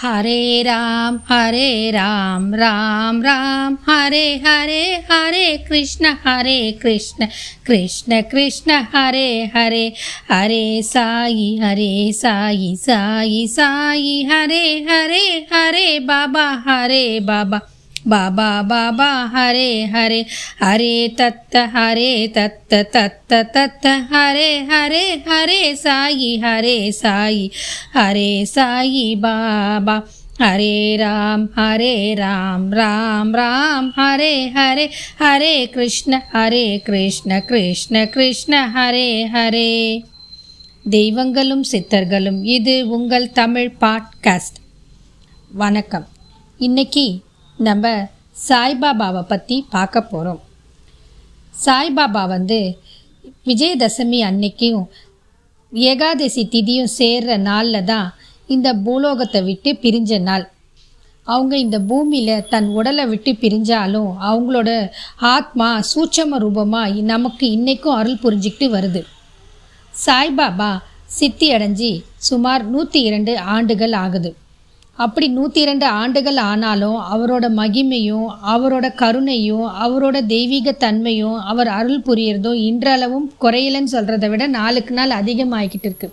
हरे राम हरे राम राम राम हरे हरे हरे कृष्ण हरे कृष्ण कृष्ण कृष्ण हरे हरे हरे साई हरे साई साई साई हरे हरे हरे बाबा हरे बाबा बाबा बाबा हरे हरे हरे तत्त हरे तत्त तत्त तत्त हरे हरे हरे साई हरे साई हरे साई बाबा हरे राम हरे राम राम राम हरे हरे हरे कृष्ण हरे कृष्ण कृष्ण कृष्ण ஹரே ஹரே தெய்வங்களும் சித்தர்களும் இது உங்கள் தமிழ் பாட்காஸ்ட் வணக்கம் இன்னைக்கு நம்ம சாய்பாபாவை பற்றி பார்க்க போகிறோம் சாய்பாபா வந்து விஜயதசமி அன்னைக்கும் ஏகாதசி திதியும் சேர்ற நாளில் தான் இந்த பூலோகத்தை விட்டு பிரிஞ்ச நாள். அவங்க இந்த பூமியில் தன் உடலை விட்டு பிரிஞ்சாலும் அவங்களோட ஆத்மா சூட்சம ரூபமாக நமக்கு இன்றைக்கும் அருள் புரிஞ்சிக்கிட்டு வருது. சாய்பாபா சித்தி அடைஞ்சி சுமார் நூற்றி இரண்டு ஆண்டுகள் ஆகுது. அப்படி நூற்றி இரண்டு ஆண்டுகள் ஆனாலும் அவரோட மகிமையும் அவரோட கருணையும் அவரோட தெய்வீக தன்மையும் அவர் அருள் புரியறதும் இன்றளவும் குறையலன்னு சொல்கிறத விட நாளுக்கு நாள் அதிகமாகிக்கிட்டு இருக்கு.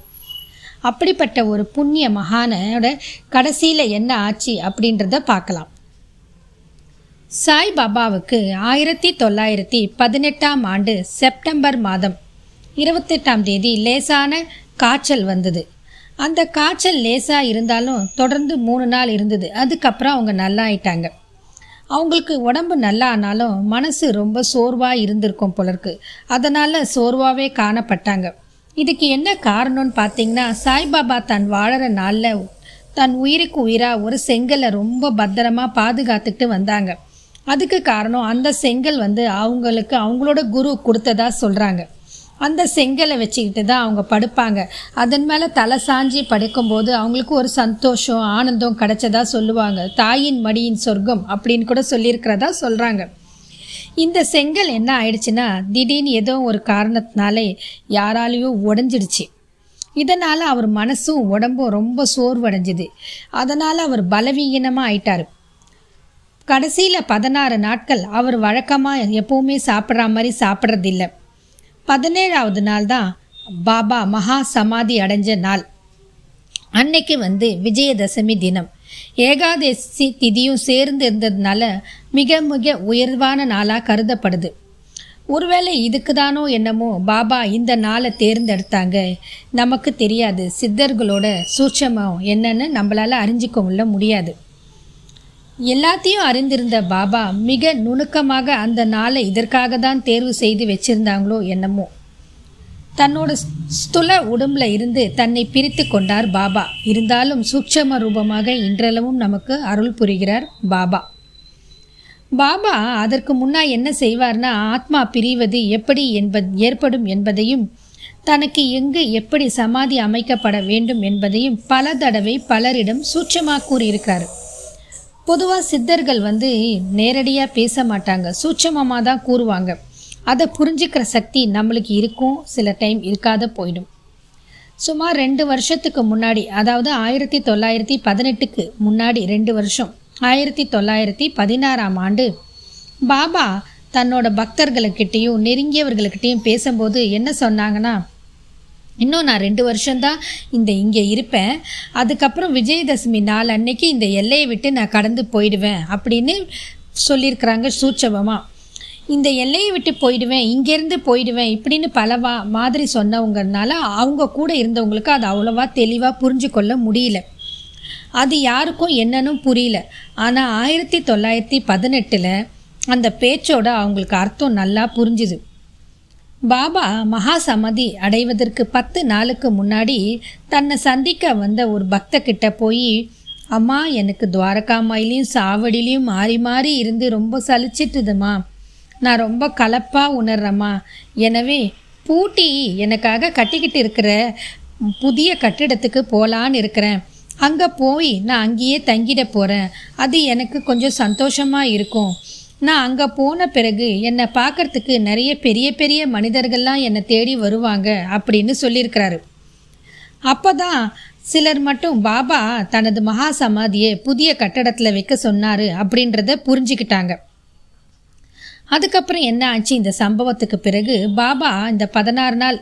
அப்படிப்பட்ட ஒரு புண்ணிய மகானோட கடைசியில் என்ன ஆச்சு அப்படின்றத பார்க்கலாம். சாய் பாபாவுக்கு ஆயிரத்தி தொள்ளாயிரத்தி பதினெட்டாம் ஆண்டு செப்டம்பர் மாதம் இருபத்தெட்டாம் தேதி லேசான காய்ச்சல் வந்தது. அந்த காய்ச்சல் லேசாக இருந்தாலும் தொடர்ந்து மூணு நாள் இருந்தது. அதுக்கப்புறம் அவங்க நல்லா ஆயிட்டாங்க அவங்களுக்கு உடம்பு நல்லா ஆனாலும் மனசு ரொம்ப சோர்வாக இருந்திருக்கும் போலருக்கு. அதனால் சோர்வாகவே காணப்பட்டாங்க. இதுக்கு என்ன காரணம்னு பார்த்தீங்கன்னா சாய்பாபா தன் வாழற நாளில் தன் உயிருக்கு உயிராக ஒரு செங்கலை ரொம்ப பத்திரமா பாதுகாத்துக்கிட்டு வந்தாங்க. அதுக்கு காரணம் அந்த செங்கல் வந்து அவங்களுக்கு அவங்களோட குரு கொடுத்ததா சொல்கிறாங்க அந்த செங்கலை வச்சுக்கிட்டு தான் அவங்க படுப்பாங்க. அதன் மேலே தலை சாஞ்சி படுக்கும்போது அவங்களுக்கு ஒரு சந்தோஷம் ஆனந்தம் கிடைச்சதா சொல்லுவாங்க. தாயின் மடியின் சொர்க்கம் அப்படின்னு கூட சொல்லியிருக்கிறதா சொல்கிறாங்க இந்த செங்கல் என்ன ஆயிடுச்சுன்னா திடீர்னு ஏதோ ஒரு காரணத்தினாலே யாராலையும் உடஞ்சிடுச்சு. இதனால் அவர் மனசும் உடம்பும் ரொம்ப சோர்வடைஞ்சுது. அதனால் அவர் பலவீனமாக ஆயிட்டார். கடைசியில் பதினாறு நாட்கள் அவர் வழக்கமாக எப்போவுமே சாப்பிட்ற மாதிரி சாப்பிட்றதில்ல. பதினேழாவது நாள் தான் பாபா மகா சமாதி அடைஞ்ச நாள். அன்னைக்கு வந்து விஜயதசமி தினம். ஏகாதசி திதியும் சேர்ந்து இருந்ததுனால மிக மிக உயர்வான நாளாக கருதப்படுது. ஒருவேளை இதுக்கு தானோ என்னமோ பாபா இந்த நாளை தேர்ந்தெடுத்தாங்க. நமக்கு தெரியாது. சித்தர்களோட சூட்சமம் என்னன்னு நம்மளால் அறிஞ்சிக்க முடியாது. எல்லாத்தையும் அறிந்திருந்த பாபா மிக நுணுக்கமாக அந்த நாளை இதற்காக தான் தேர்வு செய்து வச்சிருந்தாங்களோ என்னமோ. தன்னோட ஸ்துல உடம்புல இருந்து தன்னை பிரித்து கொண்டார் பாபா. இருந்தாலும் சூட்சம ரூபமாக இன்றளவும் நமக்கு அருள் புரிகிறார் பாபா. பாபா அதற்கு முன்னா என்ன செய்வார்னா ஆத்மா பிரிவது எப்படி என்பது ஏற்படும் என்பதையும் தனக்கு எங்கு எப்படி சமாதி அமைக்கப்பட வேண்டும் என்பதையும் பல தடவை பலரிடம் சூட்சமாக கூறியிருக்காரு பொதுவாக சித்தர்கள் வந்து நேரடியாக பேச மாட்டாங்க. சூட்சமமாக தான் கூறுவாங்க. அதை புரிஞ்சுக்கிற சக்தி நம்மளுக்கு இருக்கும். சில டைம் இருக்காத போயிடும். சுமார் ரெண்டு வருஷத்துக்கு முன்னாடி அதாவது ஆயிரத்தி தொள்ளாயிரத்தி பதினெட்டுக்கு முன்னாடி ரெண்டு வருஷம் ஆயிரத்தி தொள்ளாயிரத்தி பதினாறாம் ஆண்டு பாபா தன்னோட பக்தர்களுக்கிட்டேயும் நெருங்கியவர்களுக்கிட்டேயும் பேசும்போது என்ன சொன்னாங்கன்னா இன்னும் நான் ரெண்டு வருஷம்தான் இந்த இங்கே இருப்பேன். அதுக்கப்புறம் விஜயதசமி நாள் அன்னைக்கு இந்த எல்லையை விட்டு நான் கடந்து போயிடுவேன் அப்படின்னு சொல்லியிருக்கிறாங்க சூட்சபமாக இந்த எல்லையை விட்டு போயிடுவேன் இங்கேருந்து போயிடுவேன் இப்படின்னு பலவா மாதிரி சொன்னவங்கனால அவங்க கூட இருந்தவங்களுக்கு அது அவ்வளோவா தெளிவாக புரிஞ்சு கொள்ள முடியல. அது யாருக்கும் என்னன்னு புரியல. ஆனால் ஆயிரத்தி தொள்ளாயிரத்தி பதினெட்டில் அந்த பேச்சோட அவங்களுக்கு அர்த்தம் நல்லா புரிஞ்சுது. பாபா மகா சமதி அடைவதற்கு பத்து நாளுக்கு முன்னாடி தன்னை சந்திக்க வந்த ஒரு பக்த கிட்ட போய் அம்மா எனக்கு துவாரகாமாயிலையும் சாவடிலையும் மாறி மாறி இருந்து ரொம்ப சலிச்சிட்டுதுமா. நான் ரொம்ப கலப்பாக உணர்றேம்மா. எனவே பூட்டி எனக்காக கட்டிக்கிட்டு இருக்கிற புதிய கட்டிடத்துக்கு போகலான்னு இருக்கிறேன். அங்கே போய் நான் அங்கேயே தங்கிட போகிறேன் அது எனக்கு கொஞ்சம் சந்தோஷமாக இருக்கும். நான் அங்கே போன பிறகு என்னை பார்க்கறதுக்கு நிறைய பெரிய பெரிய மனிதர்கள்லாம் என்னை தேடி வருவாங்க அப்படின்னு சொல்லியிருக்கிறாரு. அப்போ தான் சிலர் மட்டும் பாபா தனது மகா சமாதியை புதிய கட்டடத்தில் வைக்க சொன்னார் அப்படின்றத புரிஞ்சுக்கிட்டாங்க. அதுக்கப்புறம் என்ன ஆச்சு? இந்த சம்பவத்துக்கு பிறகு பாபா இந்த பதினாறு நாள்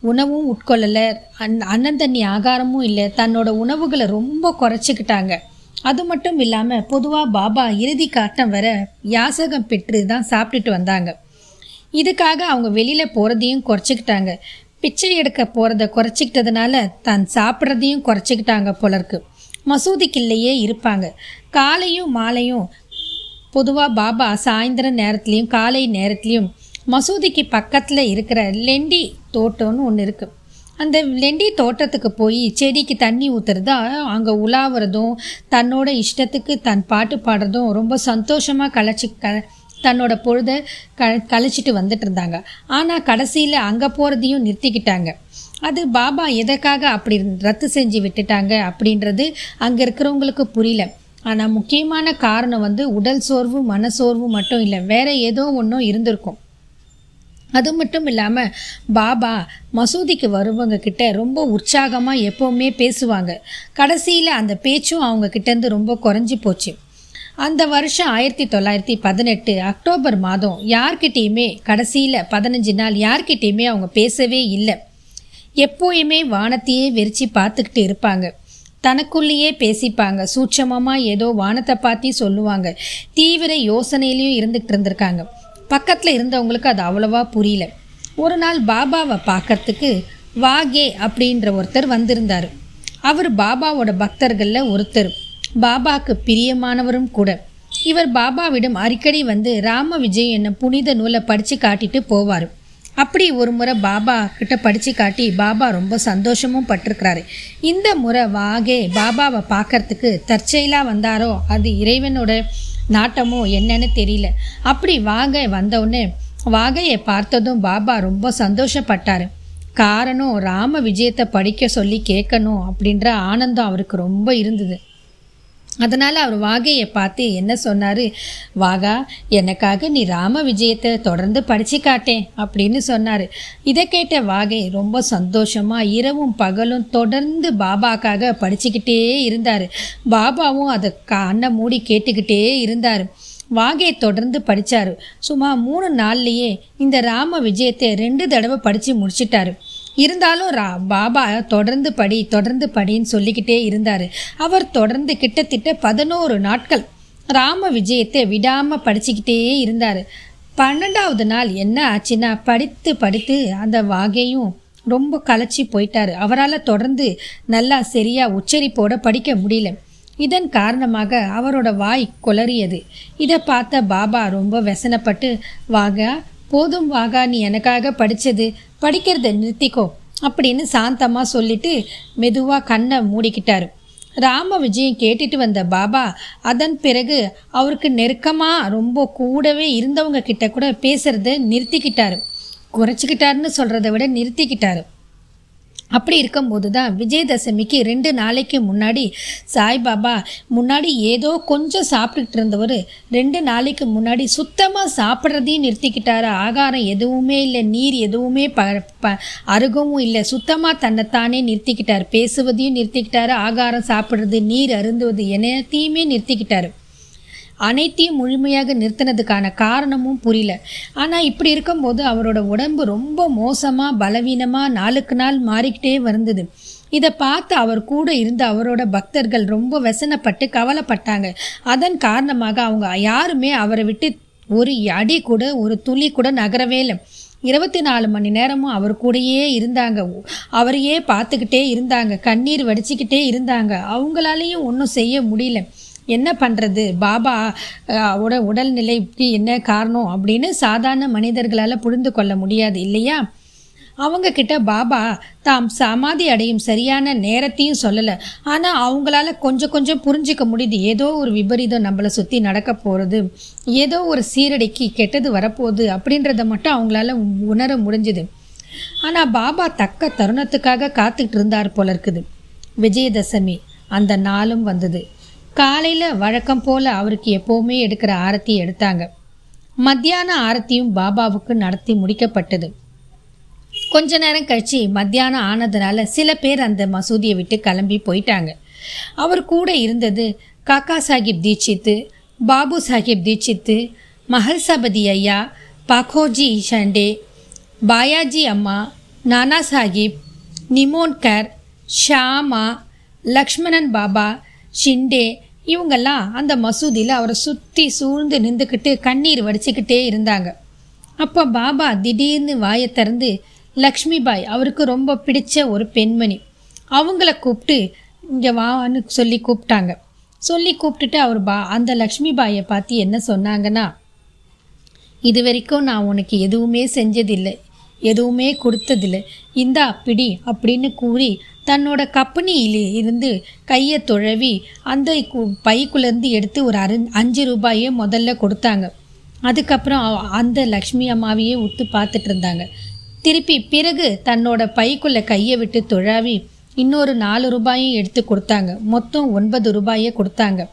உணவும் உட்கொள்ளலை. அன் அன்னந்தண்ணி ஆகாரமும் இல்லை. தன்னோட உணவுகளை ரொம்ப குறைச்சிக்கிட்டாங்க. அது மட்டும் இல்லாமல் பொதுவாக பாபா இறுதி காட்டம் வர யாசகம் பெற்று தான் சாப்பிட்டுட்டு வந்தாங்க. இதுக்காக அவங்க வெளியில் போகிறதையும் குறைச்சிக்கிட்டாங்க. பிச்சை எடுக்க போகிறத குறைச்சிக்கிட்டதுனால தான் சாப்பிட்றதையும் குறைச்சிக்கிட்டாங்க போலருக்கு. மசூதிக்குள்ளேயே இருப்பாங்க. காலையும் மாலையும் பொதுவாக பாபா சாயந்தரம் நேரத்துலேயும் காலை நேரத்துலையும் மசூதிக்கு பக்கத்தில் இருக்கிற லெண்டி தோட்டம்னு ஒன்று இருக்குது அந்த லெண்டி தோட்டத்துக்கு போய் செடிக்கு தண்ணி ஊற்றுறதா அங்கே உலாவுறதும் தன்னோட இஷ்டத்துக்கு தன் பாட்டு பாடுறதும் ரொம்ப சந்தோஷமாக கலைச்சி க தன்னோட பொழுதை க கழிச்சிட்டு வந்துட்டு இருந்தாங்க ஆனால் கடைசியில் அங்கே போகிறதையும் நிறுத்திக்கிட்டாங்க. அது பாபா எதற்காக அப்படி ரத்து செஞ்சு விட்டுட்டாங்க அப்படின்றது அங்கே இருக்கிறவங்களுக்கு புரியல. ஆனால் முக்கியமான காரணம் வந்து உடல் சோர்வு மனசோர்வு மட்டும் இல்லை வேற ஏதோ ஒன்றும் இருந்திருக்கும். அது மட்டும் இல்லாமல் பாபா மசூதிக்கு வருவங்க கிட்ட ரொம்ப உற்சாகமாக எப்போவுமே பேசுவாங்க. கடைசியில் அந்த பேச்சும் அவங்க கிட்டேருந்து ரொம்ப குறைஞ்சி போச்சு. அந்த வருஷம் ஆயிரத்தி தொள்ளாயிரத்தி பதினெட்டு அக்டோபர் மாதம் யார்கிட்டேயுமே கடைசியில் பதினஞ்சு நாள் யார்கிட்டேயுமே அவங்க பேசவே இல்லை. எப்போயுமே வானத்தையே வெறிச்சு பார்த்துக்கிட்டு இருப்பாங்க. தனக்குள்ளேயே பேசிப்பாங்க. சூட்சமமாக ஏதோ வானத்தை பார்த்தி சொல்லுவாங்க. தீவிர யோசனையிலையும் இருந்துகிட்டு இருந்திருக்காங்க. பக்கத்தில் இருந்தவங்களுக்கு அது அவ்வளவா புரியல. ஒரு நாள் பாபாவை பார்க்கறதுக்கு வாகே அப்படின்ற ஒருத்தர் வந்திருந்தார். அவர் பாபாவோட பக்தர்களில் ஒருத்தர். பாபாவுக்கு பிரியமானவரும் கூட. இவர் பாபாவிடம் அடிக்கடி வந்து ராம விஜய் என்ன புனித நூலை படித்து காட்டிட்டு போவார். அப்படி ஒரு முறை பாபா கிட்ட படித்து காட்டி பாபா ரொம்ப சந்தோஷமும் பட்டிருக்கிறாரு. இந்த முறை வாகே பாபாவை பார்க்கறதுக்கு தற்செயலாக வந்தாரோ அது இறைவனோட நாட்டமோ என்னன்னு தெரியல. அப்படி வாகை வந்தவுடனே வாகையை பார்த்ததும் பாபா ரொம்ப சந்தோஷப்பட்டார். காரணம் ராம விஜயத்தை படிக்க சொல்லி கேட்கணும் அப்படின்ற ஆனந்தம் அவருக்கு ரொம்ப இருந்தது. அதனால் அவர் வாகையை பார்த்து என்ன சொன்னார்? வாகா எனக்காக நீ ராம விஜயத்தை தொடர்ந்து படித்து காட்டேன் அப்படின்னு சொன்னார். இதை கேட்ட வாகை ரொம்ப சந்தோஷமாக இரவும் பகலும் தொடர்ந்து பாபாக்காக படிச்சுக்கிட்டே இருந்தார். பாபாவும் அதை கண்ணை மூடி கேட்டுக்கிட்டே இருந்தார். வாகை தொடர்ந்து படித்தார் சும்மா மூணு நாள்லேயே இந்த ராம விஜயத்தை ரெண்டு தடவை படித்து முடிச்சிட்டாரு. இருந்தாலும் ரா பாபா தொடர்ந்து படி தொடர்ந்து படின்னு சொல்லிக்கிட்டே இருந்தார். அவர் தொடர்ந்து கிட்டத்தட்ட பதினோரு நாட்கள் ராம விஜயத்தை விடாமல் படிச்சுக்கிட்டே இருந்தார். பன்னெண்டாவது நாள் என்ன ஆச்சுன்னா படித்து படித்து அந்த வாகையும் ரொம்ப களைச்சி போயிட்டார். அவரால் தொடர்ந்து நல்லா சரியாக உச்சரிப்போட படிக்க முடியல. இதன் காரணமாக அவரோட வாய் குளறியது. இதை பார்த்த பாபா ரொம்ப வெசனப்பட்டு வாகா போதும் வாகா நீ எனக்காக படித்தது படிக்கிறத நிறுத்திக்கோ அப்படின்னு சாந்தமாக சொல்லிட்டு மெதுவாக கண்ணை மூடிக்கிட்டார். ராம விஜயம் கேட்டுட்டு வந்த பாபா அதன் பிறகு அவருக்கு நெருக்கமாக ரொம்ப கூடவே இருந்தவங்க கிட்ட கூட பேசுறத நிறுத்திக்கிட்டாரு. குறைச்சிக்கிட்டாருன்னு சொல்கிறத விட நிறுத்திக்கிட்டாரு. அப்படி இருக்கும்போது தான் விஜயதசமிக்கு ரெண்டு நாளைக்கு முன்னாடி சாய்பாபா முன்னாடி ஏதோ கொஞ்சம் சாப்பிட்டுக்கிட்டு இருந்தவர் ரெண்டு நாளைக்கு முன்னாடி சுத்தமாக சாப்பிட்றதையும் நிறுத்திக்கிட்டாரு. ஆகாரம் எதுவுமே இல்லை நீர் எதுவுமே ப ப அருகவும் இல்லை. சுத்தமாக தன்னைத்தானே நிறுத்திக்கிட்டார். பேசுவதையும் நிறுத்திக்கிட்டாரு. ஆகாரம் சாப்பிட்றது நீர் அருந்துவது எல்லாத்தையுமே நிறுத்திக்கிட்டாரு. அனைத்தையும் முழுமையாக நிறுத்தினதுக்கான காரணமும் புரியல. ஆனால் இப்படி இருக்கும்போது அவரோட உடம்பு ரொம்ப மோசமாக பலவீனமாக நாளுக்கு நாள் மாறிக்கிட்டே வந்தது இதை பார்த்து அவர் கூட இருந்த அவரோட பக்தர்கள் ரொம்ப வசனப்பட்டு கவலைப்பட்டாங்க. அதன் காரணமாக அவங்க யாருமே அவரை விட்டு ஒரு அடி கூட ஒரு துளி கூட நகரவே இல்லை. இருபத்தி நாலு மணி நேரமும் அவர் கூடயே இருந்தாங்க. அவரையே பார்த்துக்கிட்டே இருந்தாங்க. கண்ணீர் வடிச்சுக்கிட்டே இருந்தாங்க. அவங்களாலேயும் ஒன்றும் செய்ய முடியல. என்ன பண்ணுறது பாபா அஹ், உட உடல்நிலைக்கு என்ன காரணம் அப்படின்னு சாதாரண மனிதர்களால் புரிந்து கொள்ள முடியாது இல்லையா? அவங்கக்கிட்ட பாபா தாம் சமாதி அடையும் சரியான நேரத்தையும் சொல்லலை. ஆனால் அவங்களால கொஞ்சம் கொஞ்சம் புரிஞ்சுக்க முடியுது. ஏதோ ஒரு விபரீதம் நம்மளை சுற்றி நடக்க போகிறது ஏதோ ஒரு சீரடிக்கு கெட்டது வரப்போகுது அப்படின்றத மட்டும் அவங்களால உணர முடிஞ்சுது. ஆனால் பாபா தக்க தருணத்துக்காக காத்துக்கிட்டு இருந்தார் போல இருக்குது. விஜயதசமி அந்த நாளும் வந்தது. காலையில் வழக்கம் போல் அவருக்கு எப்போவுமே எடுக்கிற ஆரத்தி எடுத்தாங்க. மத்தியான ஆரத்தியும் பாபாவுக்கு நடத்தி முடிக்கப்பட்டது. கொஞ்ச நேரம் கழிச்சு மத்தியானம் ஆனதுனால சில பேர் அந்த மசூதியை விட்டு கிளம்பி போயிட்டாங்க. அவர் கூட இருந்தது காக்கா சாஹிப் தீட்சித்து பாபு சாஹிப் தீட்சித்து மஹல்சபதி ஐயா பாக்கோஜி ஷண்டே பாயாஜி அம்மா நானா சாஹிப் நிமோன்கர் ஷாமா லக்ஷ்மணன் பாபா ஷிண்டே இவங்கெல்லாம் அந்த மசூதியில் அவரை சுற்றி சூழ்ந்து நின்றுக்கிட்டு கண்ணீர் வடிச்சுக்கிட்டே இருந்தாங்க. அப்போ பாபா திடீர்னு வாயை திறந்து லக்ஷ்மிபாய் அவருக்கு ரொம்ப பிடிச்ச ஒரு பெண்மணி. அவங்கள கூப்பிட்டு இங்கே வான்னு சொல்லி கூப்பிட்டாங்க. சொல்லி கூப்பிட்டுட்டு அவர் பா அந்த லக்ஷ்மிபாயை பார்த்து என்ன சொன்னாங்கன்னா இது வரைக்கும் நான் உனக்கு எதுவுமே செஞ்சதில்லை. எதுவுமே கொடுத்ததில்லை. இந்தா பிடி அப்படின்னு கூறி தன்னோட கப்பனியில் இருந்து கையை துழவி அந்த கு- எடுத்து ஒரு அரு அஞ்சு ரூபாயை முதல்ல கொடுத்தாங்க. அதுக்கப்புறம் அந்த லக்ஷ்மி அம்மாவையே உத்து பார்த்துட்டு இருந்தாங்க. திருப்பி பிறகு தன்னோட பைக்குள்ள கையை விட்டு துழாவி இன்னொரு நாலு ரூபாயும் எடுத்து கொடுத்தாங்க. மொத்தம் ஒன்பது ரூபாயை கொடுத்தாங்க.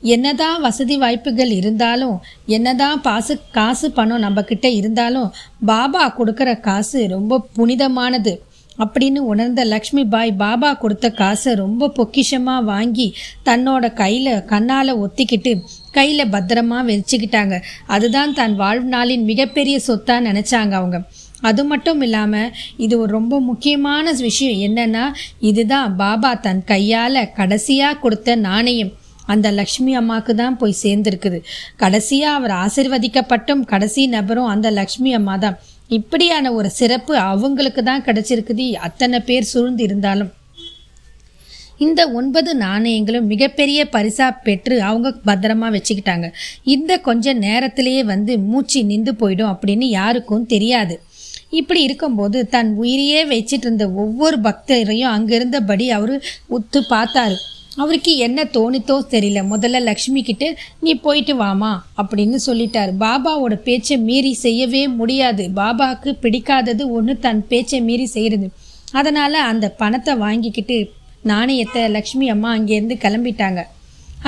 என்னதான் வசதி வாய்ப்புகள் இருந்தாலும் என்னதான் பாசு காசு பணம் நம்மக்கிட்ட இருந்தாலும் பாபா கொடுக்குற காசு ரொம்ப புனிதமானது. அப்படின்னு உணர்ந்த லக்ஷ்மி பாய் பாபா கொடுத்த காசை ரொம்ப பொக்கிஷமாக வாங்கி தன்னோட கையில் கண்ணால் ஒத்திக்கிட்டு கையில் பத்திரமா வச்சுக்கிட்டாங்க. அதுதான் தன் வாழ்நாளின் மிகப்பெரிய சொத்தா நினைச்சாங்க அவங்க. அது மட்டும் இல்லாமல் இது ஒரு ரொம்ப முக்கியமான விஷயம். என்னன்னா இதுதான் பாபா தன் கையால் கடைசியாக கொடுத்த நாணயம். அந்த லக்ஷ்மி அம்மாவுக்கு தான் போய் சேர்ந்துருக்குது. கடைசியாக அவர் ஆசிர்வதிக்கப்பட்டும் கடைசி நபரும் அந்த லக்ஷ்மி அம்மா தான். இப்படியான ஒரு சிறப்பு அவங்களுக்கு தான் கிடைச்சிருக்குது. அத்தனை பேர் சூழ்ந்து இருந்தாலும் இந்த ஒன்பது நாணயங்களும் மிகப்பெரிய பரிசா பெற்று அவங்க பத்திரமா வச்சுக்கிட்டாங்க. இந்த கொஞ்ச நேரத்திலேயே வந்து மூச்சு நின்று போயிடும் அப்படின்னு யாருக்கும் தெரியாது. இப்படி இருக்கும்போது தன் உயிரையே வச்சிட்டு இருந்த ஒவ்வொரு பக்தரையும் அங்கிருந்தபடி அவர் உத்து பார்த்தாரு. அவருக்கு என்ன தோணித்தோ தெரியல. முதல்ல லக்ஷ்மி கிட்ட நீ போயிட்டு வாமா அப்படின்னு சொல்லிட்டார். பாபாவோட பேச்சை மீறி செய்யவே முடியாது. பாபாவுக்கு பிடிக்காதது ஒன்று தன் பேச்சை மீறி செய்கிறது அதனால் அந்த பணத்தை வாங்கிக்கிட்டு நாணயத்தை லக்ஷ்மி அம்மா அங்கேருந்து கிளம்பிட்டாங்க.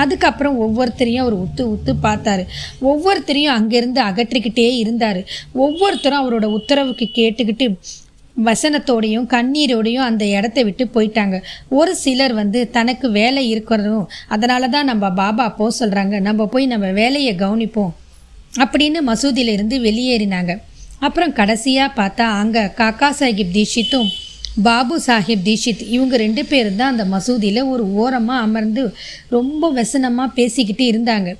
அதுக்கப்புறம் ஒவ்வொருத்தரையும் அவர் உத்து உத்து பார்த்தாரு. ஒவ்வொருத்தரையும் அங்கேருந்து அகற்றிக்கிட்டே இருந்தார். ஒவ்வொருத்தரும் அவரோட உத்தரவுக்கு கேட்டுக்கிட்டு வசனத்தோடையும் கண்ணீரோடையும் அந்த இடத்த விட்டு போயிட்டாங்க. ஒரு சிலர் வந்து தனக்கு வேலை இருக்கிறதும் அதனால தான் நம்ம பாபா போக சொல்கிறாங்க நம்ம போய் நம்ம வேலையை கவனிப்போம் அப்படின்னு மசூதியிலிருந்து வெளியேறினாங்க. அப்புறம் கடைசியாக பார்த்தா அங்கே காக்கா சாஹிப் தீஷித்தும் பாபு சாஹிப் தீஷித் இவங்க ரெண்டு பேரும் தான் அந்த மசூதியில் ஒரு ஓரமாக அமர்ந்து ரொம்ப வசனமாக பேசிக்கிட்டு இருந்தாங்க.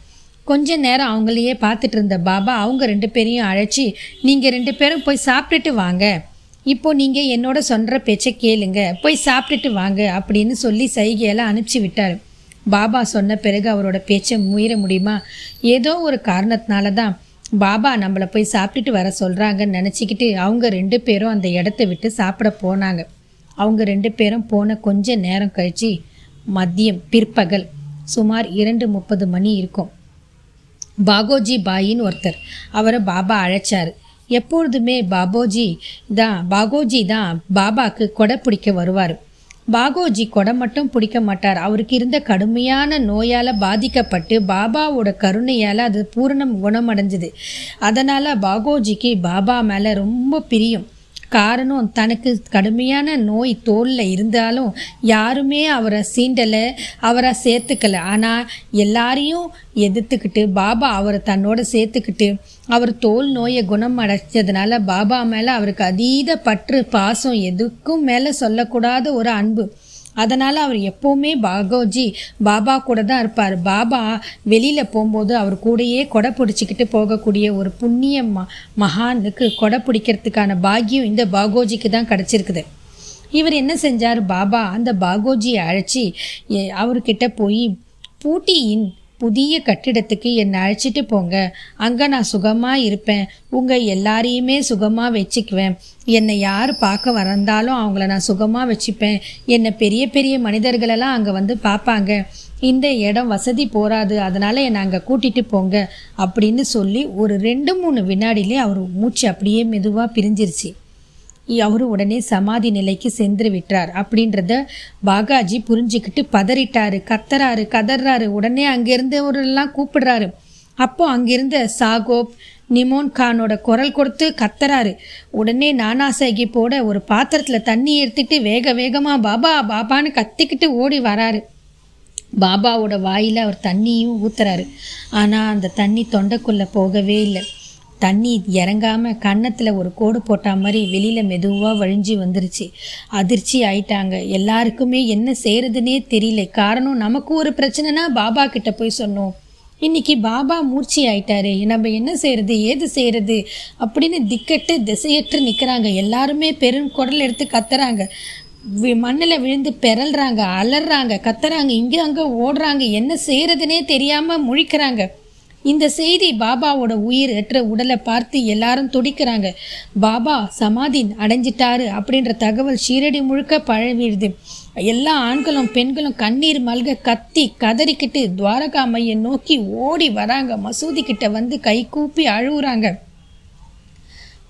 கொஞ்ச நேரம் அவங்களையே பார்த்துட்டு இருந்த பாபா அவங்க ரெண்டு பேரையும் அழைச்சி நீங்கள் ரெண்டு பேரும் போய் சாப்பிட்டுட்டு வாங்க. இப்போ நீங்கள் என்னோட சொல்கிற பேச்சை கேளுங்க. போய் சாப்பிட்டுட்டு வாங்க அப்படின்னு சொல்லி சைகையெல்லாம் அனுப்பிச்சி விட்டார். பாபா சொன்ன பிறகு அவரோட பேச்சை முயற முடியுமா? ஏதோ ஒரு காரணத்தினால தான் பாபா நம்மளை போய் சாப்பிட்டுட்டு வர சொல்கிறாங்கன்னு நினச்சிக்கிட்டு அவங்க ரெண்டு பேரும் அந்த இடத்த விட்டு சாப்பிட போனாங்க. அவங்க ரெண்டு பேரும் போன கொஞ்ச நேரம் கழிச்சு மதியம் பிற்பகல் சுமார் இரண்டு முப்பது மணி இருக்கும். பாகோஜி பாயின்னு ஒருத்தர் அவரை பாபா அழைச்சார். எப்பொழுதுமே பாபோஜி தான் பாகோஜி தான் பாபாக்கு கொடை பிடிக்க வருவார். பாகோஜி கொடை மட்டும் பிடிக்க மாட்டார். அவருக்கு இருந்த கடுமையான நோயால் பாதிக்கப்பட்டு பாபாவோட கருணையால் அது பூரணம் குணமடைஞ்சது. அதனால் பாகோஜிக்கு பாபா மேலே ரொம்ப பிரியம். காரணம் தனக்கு கடுமையான நோய் தோலில் இருந்தாலும் யாருமே அவரை சீண்டலை அவரை சேர்த்துக்கல. ஆனால் எல்லாரையும் எதிர்த்துக்கிட்டு பாபா அவரை தன்னோட சேர்த்துக்கிட்டு அவர் தோல் நோயை குணம் அடைச்சதுனால பாபா மேலே அவருக்கு அதீத பற்று பாசம் எதுக்கும் மேலே சொல்லக்கூடாத ஒரு அன்பு. அதனால் அவர் எப்போவுமே பாகோஜி பாபா கூட தான் இருப்பார். பாபா வெளியில் போகும்போது அவர் கூடயே கொடை பிடிச்சிக்கிட்டு போகக்கூடிய ஒரு புண்ணிய ம மகானுக்கு கொடை பிடிக்கிறதுக்கான பாக்கியம் இந்த பாகோஜிக்கு தான் கிடச்சிருக்குது. இவர் என்ன செஞ்சார்? பாபா அந்த பாகோஜியை அழைச்சி எ- அவர்கிட்ட போய் பூட்டியின் புதிய கட்டிடத்துக்கு என்னை அழைச்சிட்டு போங்க. அங்கே நான் சுகமாக இருப்பேன். உங்கள் எல்லாரையுமே சுகமாக வச்சுக்குவேன். என்னை யார் பார்க்க வந்தாலும் அவங்கள நான் சுகமாக வச்சுப்பேன். என்னை பெரிய பெரிய மனிதர்களெல்லாம் அங்கே வந்து பார்ப்பாங்க. இந்த இடம் வசதி போராது அதனால் என்னை அங்கே கூட்டிகிட்டு போங்க. அப்படின்னு சொல்லி ஒரு ரெண்டு மூணு வினாடிலே அவர் மூச்சு அப்படியே மெதுவாக பிரிஞ்சிருச்சு. அவரு உடனே சமாதி நிலைக்கு சென்று விட்டார். அப்படின்றத பாகாஜி புரிஞ்சுக்கிட்டு பதறிட்டாரு. கத்துறாரு கதறாரு. உடனே அங்கிருந்தவரெல்லாம் கூப்பிடுறாரு. அப்போ அங்கிருந்த சாகோப் நிமோன் கானோட குரல் கொடுத்து கத்துறாரு. உடனே நானா சாஹிப்போட போட ஒரு பாத்திரத்தில் தண்ணி எடுத்துட்டு வேக வேகமாக பாபா பாபான்னு கத்திக்கிட்டு ஓடி வராரு. பாபாவோட வாயில் அவர் தண்ணியும் ஊத்துறாரு. ஆனால் அந்த தண்ணி தொண்டைக்குள்ளே போகவே இல்லை. தண்ணி இறங்காம கன்னத்தில் ஒரு கோடு போட்ட மாதிரி வெளியில் மெதுவாக வழிஞ்சு வந்துருச்சு. அதிர்ச்சி ஆயிட்டாங்க. எல்லாருக்குமே என்ன செய்யறதுனே தெரியல. காரணம் நமக்கு ஒரு பிரச்சனைனா பாபா கிட்ட போய் சொன்னோம். இன்னைக்கு பாபா மூர்ச்சி ஆயிட்டாரு. நம்ம என்ன செய்யறது ஏது செய்யறது அப்படின்னு திக்கட்டு திசையற்று நிற்கிறாங்க எல்லாருமே பெரும் குரல் எடுத்து கத்துறாங்க. மண்ணில் விழுந்து பெறல்றாங்க அலறாங்க கத்துறாங்க இங்கே அங்கே ஓடுறாங்க. என்ன செய்யறதுனே தெரியாமல் முழிக்கிறாங்க. இந்த செய்தி பாபாவோட உயிர் எற்ற உடலை பார்த்து எல்லாரும் துடிக்கிறாங்க. பாபா சமாதி அடைஞ்சிட்டாரு அப்படின்ற தகவல் ஷீரடி முழுக்க பழவிடுது எல்லா ஆண்களும் பெண்களும் கண்ணீர் மல்க கத்தி கதறிக்கிட்டு துவாரகா மையை நோக்கி ஓடி வராங்க. மசூதி கிட்ட வந்து கை கூப்பி அழுகுறாங்க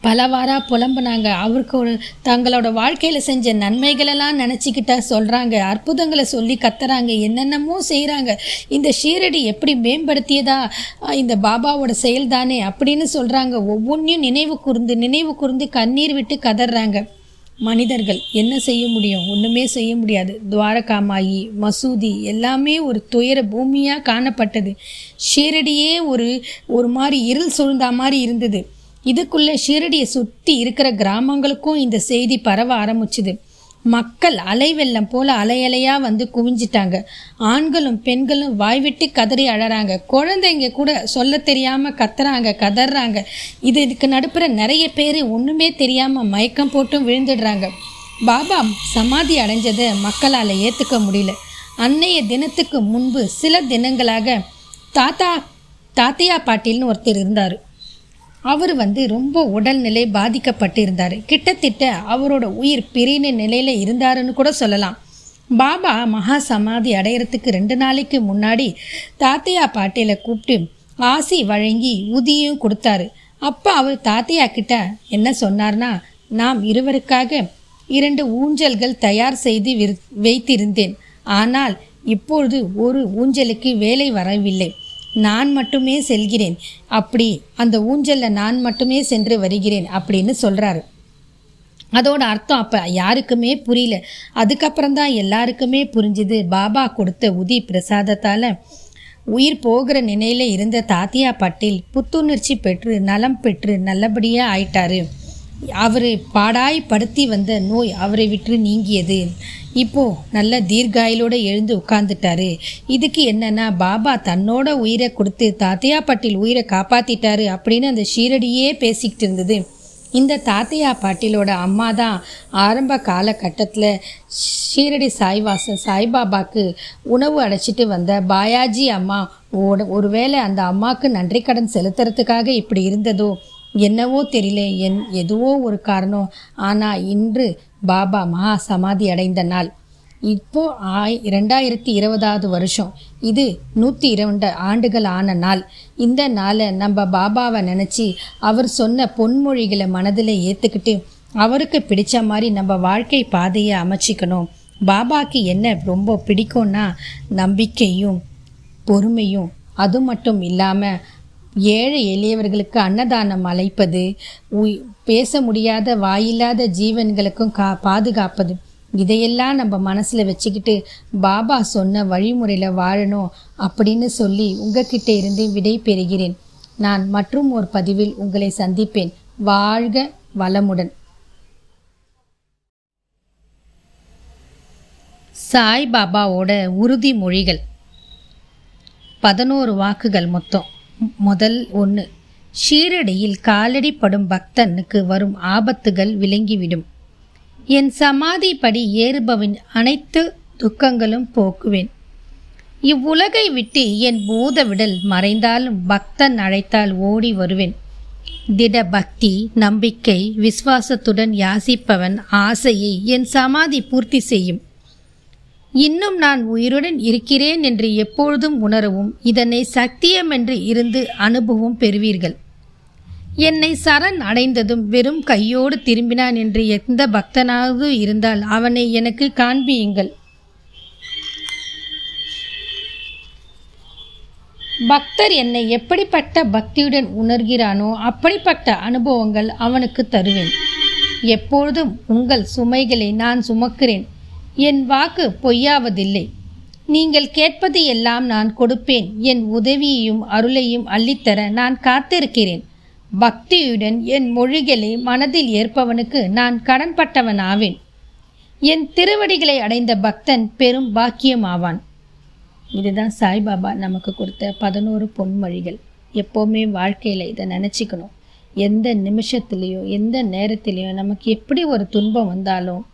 பலவாரா புலம்புனாங்க. அவருக்கு ஒரு தங்களோட வாழ்க்கையில் செஞ்ச நன்மைகளெல்லாம் நினச்சிக்கிட்டா சொல்கிறாங்க அற்புதங்களை சொல்லி கத்துறாங்க. என்னென்னமோ செய்கிறாங்க இந்த ஷீரடி எப்படி மேம்படுத்தியதா? இந்த பாபாவோட செயல் தானே அப்படின்னு சொல்கிறாங்க ஒவ்வொன்றையும் நினைவு கூர்ந்து நினைவு கூர்ந்து கண்ணீர் விட்டு கதறாங்க. மனிதர்கள் என்ன செய்ய முடியும்? ஒன்றுமே செய்ய முடியாது. துவாரகாமாயி மசூதி எல்லாமே ஒரு துயர பூமியாக காணப்பட்டது. ஷீரடியே ஒரு ஒரு மாதிரி இருள் சூழ்ந்த மாதிரி இருந்தது. இதுக்குள்ளே ஷீரடியை சுற்றி இருக்கிற கிராமங்களுக்கும் இந்த செய்தி பரவ ஆரம்பிச்சுது. மக்கள் அலை வெள்ளம் போல அலையலையா வந்து குவிஞ்சிட்டாங்க. ஆண்களும் பெண்களும் வாய்விட்டு கதறி அழறாங்க. குழந்தைங்க கூட சொல்ல தெரியாமல் கத்துறாங்க கதறாங்க. இது இதுக்கு நடுப்புற நிறைய பேர் ஒன்றுமே தெரியாமல் மயக்கம் போட்டும் விழுந்துடுறாங்க. பாபா சமாதி அடைஞ்சதை மக்களால் ஏற்றுக்க முடியல. அன்னைய தினத்துக்கு முன்பு சில தினங்களாக தாத்தா தாத்தையா பாட்டில்னு ஒருத்தர் இருந்தார். அவர் வந்து ரொம்ப உடல்நிலை பாதிக்கப்பட்டு இருந்தார் கிட்டத்தட்ட அவரோட உயிர் பிரின நிலையில் இருந்தாருன்னு கூட சொல்லலாம். பாபா மகா சமாதி அடையிறதுக்கு ரெண்டு நாளைக்கு முன்னாடி தாத்தையா பாட்டியில கூப்பிட்டு ஆசி வழங்கி உதியும் கொடுத்தாரு. அப்போ அவர் தாத்தையா கிட்ட என்ன சொன்னார்னா நாம் இருவருக்காக இரண்டு ஊஞ்சல்கள் தயார் செய்து வைத்திருந்தேன். ஆனால் இப்பொழுது ஒரு ஊஞ்சலுக்கு வேலை வரவில்லை. நான் மட்டுமே செல்கிறேன். அப்படி அந்த ஊஞ்சலில் நான் மட்டுமே சென்று வருகிறேன் அப்படின்னு சொல்கிறாரு அதோட அர்த்தம் அப்போ யாருக்குமே புரியல. அதுக்கப்புறம் தான் எல்லாருக்குமே புரிஞ்சுது. பாபா கொடுத்த உதி பிரசாதத்தால் உயிர் போகிற நிலையில் இருந்த தாத்தியா பட்டேல் புத்துணர்ச்சி பெற்று நலம் பெற்று நல்லபடியாக ஆயிட்டாரு. அவர் பாடாய் படுத்தி வந்த நோய் அவரை விட்டு நீங்கியது. இப்போ நல்ல தீர்காயிலோட எழுந்து உட்கார்ந்துட்டாரு. இதுக்கு என்னன்னா பாபா தன்னோட உயிரை கொடுத்து தாத்தையா பட்டில் உயிரை காப்பாத்திட்டாரு அப்படின்னு அந்த ஷீரடியே பேசிக்கிட்டு இருந்தது. இந்த தாத்தையா பாட்டிலோட அம்மா தான் ஆரம்ப காலகட்டத்தில் ஷீரடி சாய்வாசன் சாய்பாபாக்கு உணவு அடைச்சிட்டு வந்த பாயாஜி அம்மா. ஒருவேளை அந்த அம்மாவுக்கு நன்றி கடன் செலுத்துறதுக்காக இப்படி இருந்ததோ என்னவோ தெரியல என் எதுவோ ஒரு காரணம். ஆனால் இன்று பாபா மகா சமாதி அடைந்த நாள். இப்போ ஆய் ரெண்டாயிரத்தி இருபதாவது வருஷம். இது நூற்றி இரண்டு ஆண்டுகள் ஆன நாள். இந்த நாளை நம்ம பாபாவை நினச்சி அவர் சொன்ன பொன்மொழிகளை மனதில் ஏற்றுக்கிட்டு அவருக்கு பிடிச்ச மாதிரி நம்ம வாழ்க்கை பாதையை அமைச்சிக்கணும். பாபாக்கு என்ன ரொம்ப பிடிக்கும்னா நம்பிக்கையும் பொறுமையும் அது மட்டும் இல்லாமல் ஏழை எளியவர்களுக்கு அன்னதானம் அழைப்பது பேச முடியாத வாயில்லாத ஜீவன்களுக்கும் கா பாதுகாப்பது. இதையெல்லாம் நம்ம மனசில் வச்சுக்கிட்டு பாபா சொன்ன வழிமுறையில் வாழணும் அப்படின்னு சொல்லி உங்ககிட்ட இருந்து விடை பெறுகிறேன். நான் மற்றும் ஒரு பதிவில் உங்களை சந்திப்பேன். வாழ்க வளமுடன். சாய் பாபாவோட உறுதிமொழிகள் பதினோரு வாக்குகள் மொத்தம். முதல் ஒன்று. ஷீரடியில் காலடி படும் பக்தனுக்கு வரும் ஆபத்துகள் விளங்கிவிடும். என் சமாதி படி ஏறுபவன் அனைத்து துக்கங்களும் போக்குவேன். இவ்வுலகை விட்டு என் பூத விடல் மறைந்தாலும் பக்தன் அழைத்தால் ஓடி வருவேன். திட பக்தி நம்பிக்கை விசுவாசத்துடன் யாசிப்பவன் ஆசையை என் சமாதி பூர்த்தி செய்யும். இன்னும் நான் உயிருடன் இருக்கிறேன் என்று எப்பொழுதும் உணரவும் இதனை சத்தியம் என்று இருந்து அனுபவம் பெறுவீர்கள். என்னை சரண் அடைந்ததும் வெறும் கையோடு திரும்பினான் என்று எந்த பக்தனாவது இருந்தால் அவனை எனக்கு காண்பியுங்கள். பக்தர் என்னை எப்படிப்பட்ட பக்தியுடன் உணர்கிறானோ அப்படிப்பட்ட அனுபவங்கள் அவனுக்கு தருவேன். எப்பொழுதும் உங்கள் சுமைகளை நான் சுமக்கிறேன். என் வாக்கு பொய்யாவதில்லை. நீங்கள் கேட்பது எல்லாம் நான் கொடுப்பேன். என் உதவியையும் அருளையும் அள்ளித்தர நான் காத்திருக்கிறேன். பக்தியுடன் என் மொழிகளை மனதில் ஏற்பவனுக்கு நான் கடன்பட்டவன் ஆவேன் என் திருவடிகளை அடைந்த பக்தன் பெரும் பாக்கியமாவான். இதுதான் சாய்பாபா நமக்கு கொடுத்த பதினோரு பொன்மொழிகள். எப்போவுமே வாழ்க்கையில் இதை நினச்சிக்கணும். எந்த நிமிஷத்துலேயோ எந்த நேரத்துலேயோ நமக்கு எப்படி ஒரு துன்பம் வந்தாலும்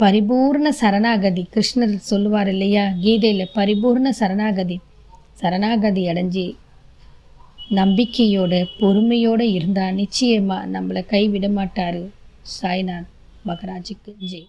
பரிபூர்ண சரணாகதி. கிருஷ்ணர் சொல்லுவார் இல்லையா? கீதையில் பரிபூர்ண சரணாகதி. சரணாகதி அடைஞ்சி நம்பிக்கையோட பொறுமையோடு இருந்தால் நிச்சயமாக நம்மளை கைவிட மாட்டார் சாய்நாத் மகராஜுக்கு. ஜெய்.